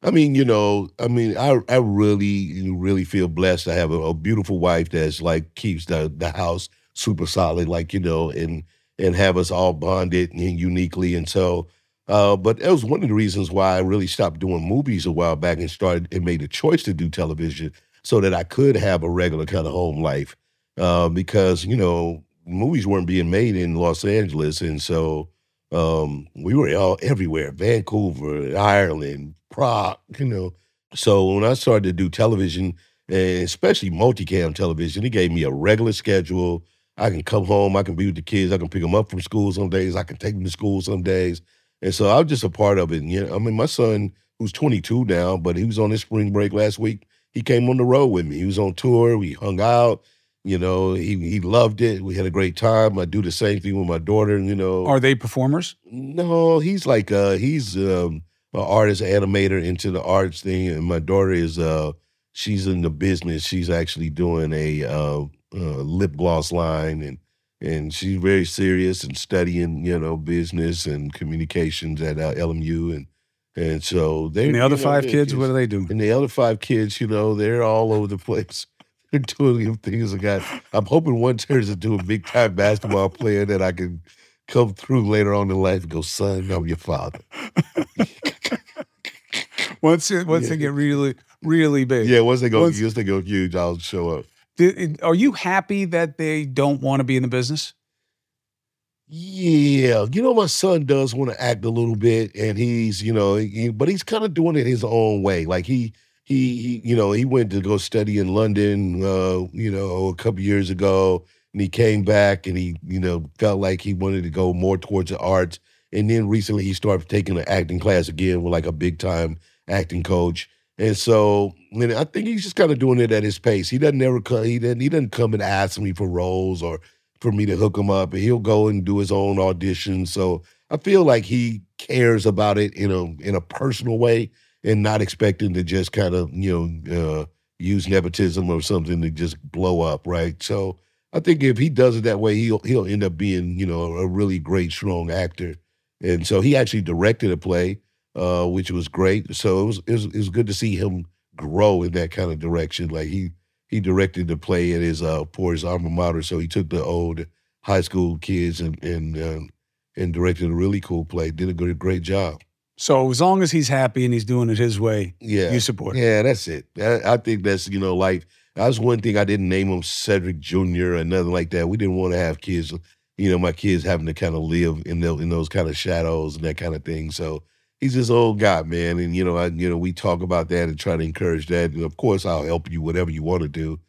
I mean, you know, I mean, I I really really feel blessed to have a, a beautiful wife that's like keeps the the house super solid, like you know, and and have us all bonded and uniquely. And so, Uh, but that was one of the reasons why I really stopped doing movies a while back and started and made a choice to do television so that I could have a regular kind of home life. Uh, because you know movies weren't being made in Los Angeles, and so um, we were all everywhere: Vancouver, Ireland, Prague. You know, so when I started to do television, and especially multicam television, it gave me a regular schedule. I can come home, I can be with the kids, I can pick them up from school some days, I can take them to school some days. And so I was just a part of it. And, you know, I mean, my son, who's 22 now, but he was on his spring break last week. He came on the road with me. He was on tour. We hung out. You know, he he loved it. We had a great time. I do the same thing with my daughter. You know, are they performers? No, he's like uh, he's um, an artist, animator into the arts thing, and my daughter is uh, she's in the business. She's actually doing a uh, uh, lip gloss line, and and she's very serious and studying, you know, business and communications at uh, LMU, and and so they. And the other know, five kids, what do they do? And the other five kids, you know, they're all over the place. They're doing things. I got. I'm hoping one turns into a big time basketball player that I can come through later on in life and go, son, I'm your father. once it, once Yeah. they get really really big. Yeah, once they go, Once- once they go huge, I'll show up. Did- are you happy that they don't want to be in the business? Yeah, you know, my son does want to act a little bit, and he's, you know, he, but he's kind of doing it his own way. Like he, he, he, you know, he went to go study in London, uh, you know, a couple years ago, and he came back, and he, you know, felt like he wanted to go more towards the arts. And then recently, he started taking an acting class again with like a big time acting coach. And so, and I think he's just kind of doing it at his pace. He doesn't ever come. He doesn't. He doesn't come and ask me for roles or for me to hook him up, and he'll go and do his own audition So I feel like he cares about it in a in a personal way, and not expecting to just kind of you know uh, use nepotism or something to just blow up, right? So I think if he does it that way, he'll he'll end up being you know a really great, strong actor. And so he actually directed a play, uh, which was great. So it was, it was it was good to see him grow in that kind of direction. Like he he directed the play at his uh for his alma mater. So he took the old high school kids and and um, and directed a really cool play. Did a good great job. So as long as he's happy and he's doing it his way, Yeah, you support. yeah, that's it. I, I think that's you know like that's one thing I didn't name him Cedric Jr. or nothing like that. We didn't want to have kids, you know, my kids having to kind of live in the, in those kind of shadows and that kind of thing. So he's this old guy, man, and you know, I you know we talk about that and try to encourage that. And of course, I'll help you whatever you want to do,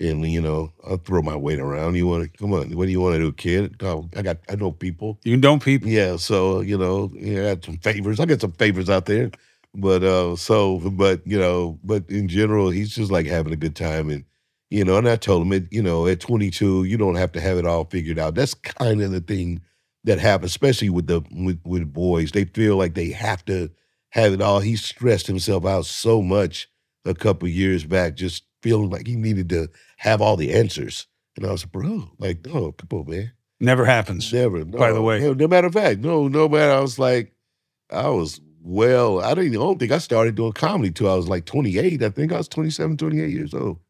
and you know, I'll throw my weight around. You want to come on? What do you want to do, kid? Oh, I got I know people. You don't people. Yeah, so you know, yeah, I got some favors. I got some favors out there, but uh, so but you know, but in general, he's just like having a good time, and you know, and I told him, it, you know, at 22, you don't have to have it all figured out. That's kind of the thing that happens, especially with the with, with boys. They feel like they have to have it all. He stressed himself out so much a couple years back, just feeling like he needed to have all the answers. And I was like, bro, like, no, come on, man. Never happens. Never. by the way. Hell, no matter of fact, no, no matter. I was like, I was well. I didn't. I don't think I started doing comedy till I was like 28. I think I was 27, 28 years old.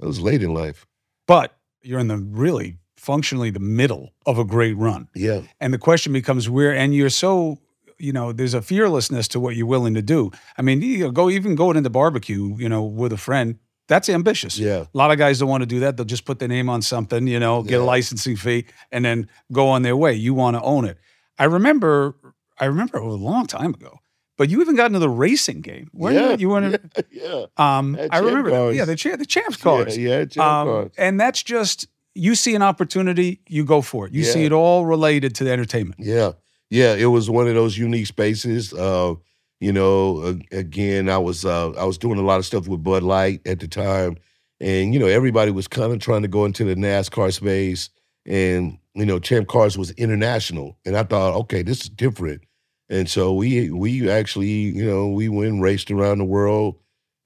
I was late in life. But you're in the really functionally the middle of a great run. Yeah, And the question becomes where, and you're so, you know, there's a fearlessness to what you're willing to do. I mean, you know, go even going into barbecue, you know, with a friend, that's ambitious. yeah, A lot of guys don't want to do that. They'll just put their name on something, you know, get a licensing fee, and then go on their way. You want to own it. I remember, I remember it was a long time ago, but you even got into the racing game. Weren't yeah. you? You went in, yeah. um, I remember. Cars. Yeah, the, the champs cars. Yeah, yeah, Champ Um, Cars. and that's just you see an opportunity, you go for it. You see it all related to the entertainment. Yeah, yeah. It was one of those unique spaces. Uh, you know, again, I was uh, I was doing a lot of stuff with Bud Light at the time, and you know, everybody was kind of trying to go into the NASCAR space, and you know, Champ Cars was international, and I thought, okay, this is different, and so we we actually, you know, we went raced around the world.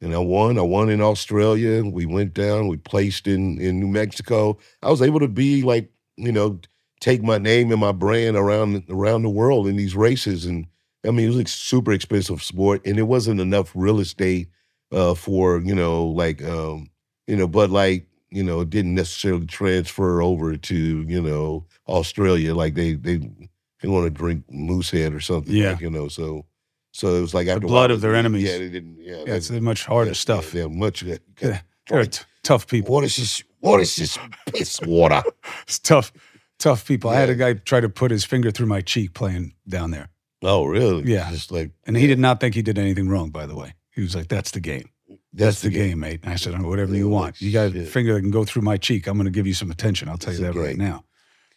And I won. I won in Australia. We went down. We placed in in New Mexico. I was able to be like, you know, take my name and my brand around around the world in these races. And I mean, it was a super expensive sport, and it wasn't enough real estate uh, for you know, like um, you know, Bud Light, you know, didn't necessarily transfer over to you know Australia like they they didn't want to drink Moosehead or something. Yeah. like, you know. So so it was like a blood of their yeah, enemies. Yeah, they didn't. Yeah, Yeah, it's much harder yeah, stuff. Yeah, they're much. Yeah, Yeah, They're t- tough people. What is this? What is this piss water? It's tough, tough people. I had a guy try to put his finger through my cheek playing down there, Oh, really? Yeah. Just like and he did not think he did anything wrong. By the way, he was like, "That's the game. That's, the game, mate." And I said, "Oh, "Whatever you want. You got a shit. finger that can go through my cheek. I'm going to give you some attention. I'll tell It's you that right now."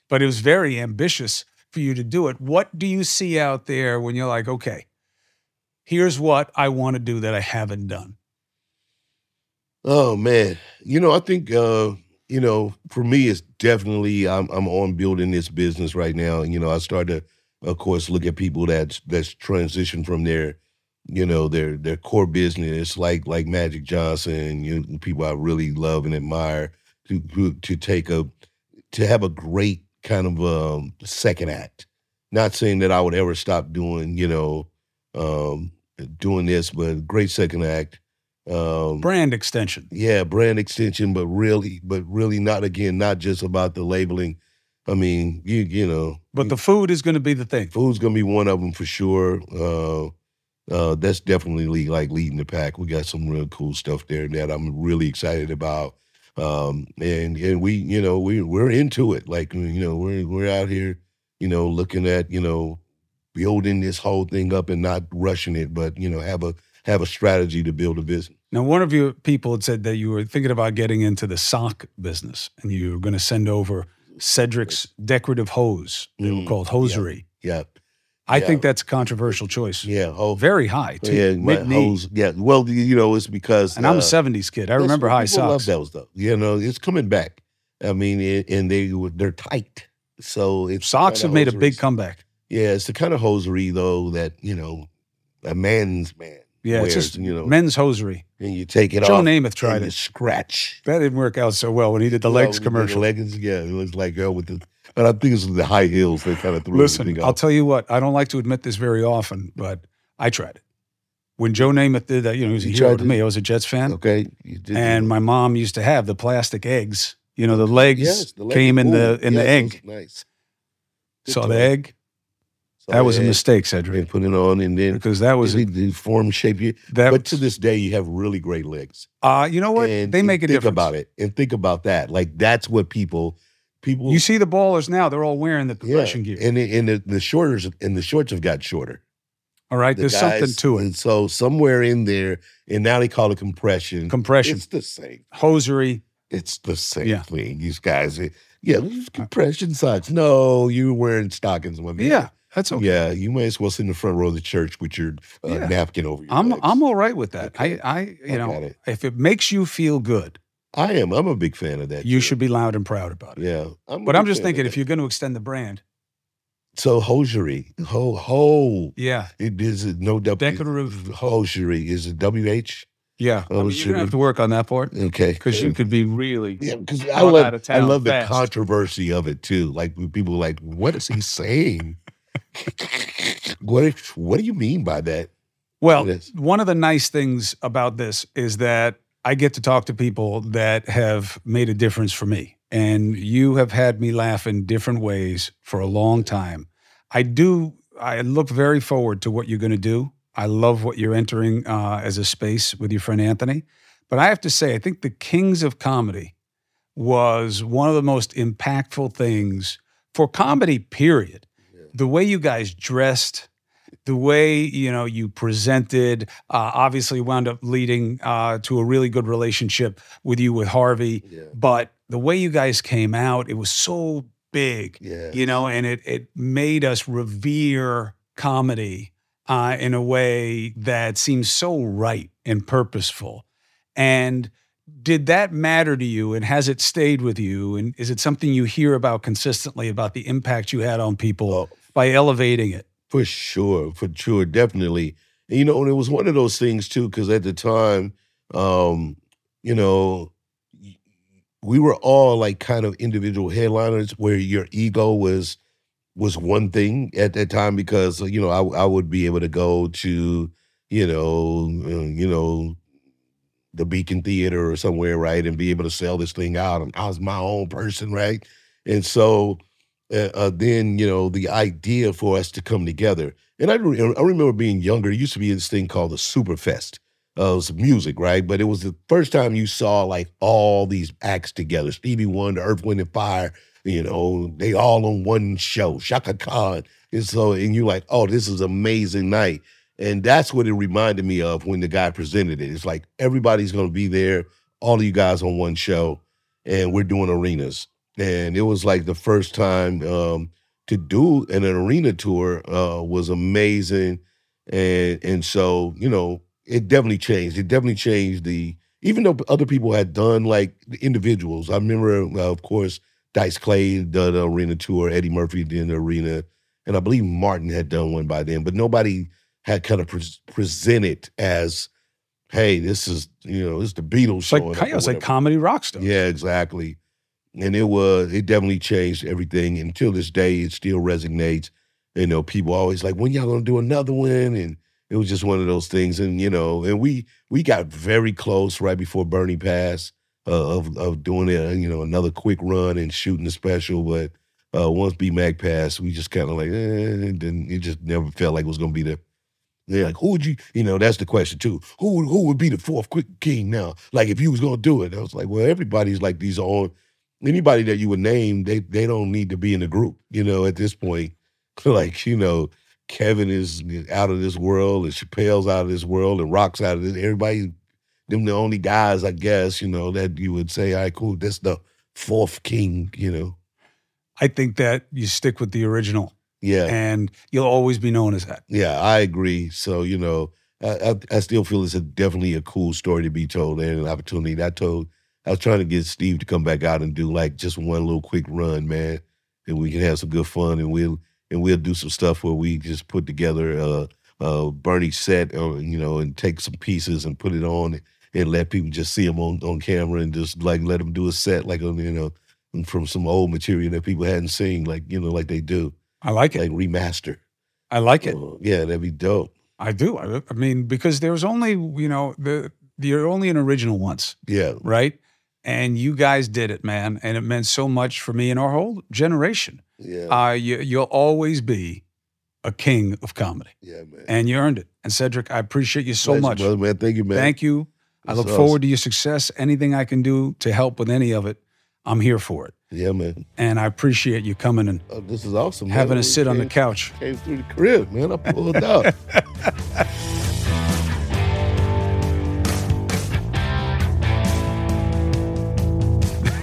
But it was very ambitious for you to do it. What do you see out there when you're like, "Okay, here's what I want to do that I haven't done." Oh man, you know, I think uh, you know, for me, it's definitely I'm I'm on building this business right now. You know, I started to, of course, look at people that's that's transitioned from their, you know, their their core business, like like Magic Johnson, you know, people I really love and admire, to to, take a to have a great kind of um, second act. Not saying that I would ever stop doing, you know, um, doing this, but great second act. Um, Brand extension. yeah, brand extension, but really, but really not again, not just about the labeling. I mean, you you know, But the food is going to be the thing. food's gonna be one of them for sure. Uh, uh, that's definitely like leading the pack. We got some real cool stuff there that I'm really excited about. Um, and and we, you know, we we're into it. Like you know, we're we're out here, you know, looking at you know, building this whole thing up and not rushing it, but you know, have a have a strategy to build a business. Now, one of your people had said that you were thinking about getting into the sock business and you were going to send over Cedric's decorative hose. They were Mm, called hosiery. Yeah, I yeah. think that's a controversial choice. yeah. Oh, Very high, too. Yeah, hose. Yeah, well, you know, it's because And I'm a uh, 70s kid. I remember high people Love socks. those though. You know, it's coming back. I mean, it, and they were- they're tight, so it's Socks have made a big comeback. Yeah, it's the kind of hosiery though that you know a man's man. Yeah, it's wears, just you know, men's hosiery. and you take it Joe off. Joe Namath tried and you it. scratch That didn't work out so well when he did the Well, legs commercial. The leggings, yeah, it looks like girl with the. But I think it's the high heels that kind of threw Listen, I'll tell you what, I don't like to admit this very often, but I tried it. When Joe Namath did that, you know, he was a You hero to me. I was a Jets fan. okay, and my mom used to have the plastic eggs. You know, the legs yes, the legs- came in the in the egg. Nice. Good Saw the egg. Saw That was a mistake, Cedric, And put it on, and then because that was the, the form shape. You, that. but to this day, you have really great legs. uh, you know what? And they make a think difference. about it, and think about that. Like that's what people, people. You see the ballers now; they're all wearing the yeah, compression gear. and the, and the, the shorters and the shorts have got shorter. all right, The there's something guys- to it. And so somewhere in there, and now they call it compression. Compression, It's the same. hosiery. It's the same Yeah. thing. These guys, eh, yeah, these compression socks. No, you wearing stockings, with me. Yeah, that's okay. Yeah, you may as well sit in the front row of the church with your uh, Yeah. napkin over your I'm legs. I'm all right with that. Okay. I I you I know it. if it makes you feel good, I am. I'm a big fan of that. you too. should be loud and proud about it. Yeah, I'm But I'm just thinking, if you're going to extend the brand, So hosiery, ho ho. yeah, It is it no W. Decorative ho- hosiery is it W H? yeah, I mean, you're gonna have to work on that part Okay, because you could be really Yeah, because I love I love the controversy of it too. Like people are like, what is he saying? what What do you mean by that? Well, one of the nice things about this is that I get to talk to people that have made a difference for me. And you have had me laugh in different ways for a long time. I do, I look very forward to what you're going to do. I love what you're entering uh, as a space with your friend Anthony. But I have to say, I think the Kings of Comedy was one of the most impactful things for comedy, period. The way you guys dressed, the way you know you presented uh, obviously wound up leading uh, to a really good relationship with you with harvey Yeah, but the way you guys came out it was so big yeah, you know and it, it made us revere comedy uh, in a way that seems so right and purposeful. And did that matter to you and has it stayed with you? And is it something you hear about consistently about the impact you had on people? Oh, by elevating it for sure, for sure, definitely. You know, and it was one of those things too, because at the time, um, you know, we were all like kind of individual headliners where your ego was was one thing at that time because you know I I would be able to go to you know uh, you know the Beacon Theater or somewhere right and be able to sell this thing out and I was my own person right and so uh, uh, then you know the idea for us to come together. And I, re- I remember being younger. It used to be this thing called the Superfest. Uh, it was music, right? But it was the first time you saw like all these acts together. Stevie Wonder, Earth, Wind, and Fire. You know, they all on one show. Chaka Khan. And so, and you're like, oh, this is amazing night. And that's what it reminded me of when the guy presented it. It's like everybody's going to be there, all of you guys on one show, and we're doing arenas. And it was like the first time um, to do an, arena tour uh, was amazing. And and so, you know, it definitely changed. It definitely changed the, even though other people had done like individuals. I remember, uh, of course, Dice Clay did the arena tour, Eddie Murphy did the arena, and I believe Martin had done one by then, but nobody had kind of pre- presented as, hey, this is, you know, this is the Beatles It's like it's like comedy rock stuff. Yeah, exactly. And it was it definitely changed everything. Until this day, it still resonates. You know, people always like, when y'all gonna do another one? And it was just one of those things. And you know, and we we got very close right before Bernie passed uh, of of doing it. You know, another quick run and shooting the special. But uh, once B Mac passed, we just kind of like, eh, then it just never felt like it was gonna be the. They're like, who would you? You know, that's the question too. Who who would be the fourth quick king now? Like, if you was gonna do it, I was like, well, everybody's like these on anybody that you would name, they they don't need to be in the group. You know, at this point, like you know, Kevin is out of this world, and Chappelle's out of this world, and Rock's out of this. Everybody, them the only guys, I guess, you know, that you would say, all right, cool, that's the fourth king. You know, I think that you stick with the original, yeah. and you'll always be known as that. Yeah, I agree. So you know, I, I, I still feel it's a, definitely a cool story to be told and an opportunity. I told I was trying to get Steve to come back out and do like just one little quick run, man, and we can have some good fun and we'll and we'll do some stuff where we just put together uh uh Bernie set, uh, you know, and take some pieces and put it on and let people just see him on on camera and just like let him do a set like on you know from some old material that people hadn't seen, like you know, like they do, I like it. like remaster. I like it. Uh, yeah, that'd be dope. I do. I, I mean, because there's only you know the you're only an original once, Yeah, right? And you guys did it, man, and it meant so much for me and our whole generation. yeah, Uh, you, you'll always be a king of comedy, yeah, man. and you earned it. And Cedric, I appreciate you so Pleasure, much. brother, man. Thank you, man. Thank you. I look awesome. forward to your success. Anything I can do to help with any of it, I'm here for it. Yeah, man. And I appreciate you coming and Oh, this is awesome. having a sit on the couch. Came through the crib, man. I pulled up.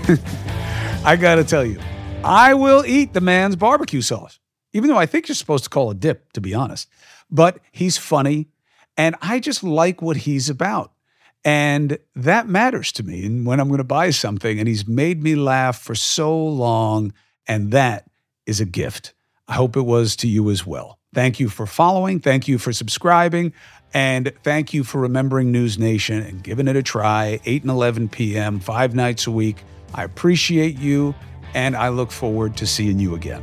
I got to tell you, I will eat the man's barbecue sauce, even though I think you're supposed to call it dip, to be honest. But he's funny, and I just like what he's about. And that matters to me. And when I'm going to buy something, and he's made me laugh for so long, and that is a gift. I hope it was to you as well. Thank you for following. Thank you for subscribing. And thank you for remembering NewsNation and giving it a try, 8 and 11 p.m., five nights a week. I appreciate you, and I look forward to seeing you again.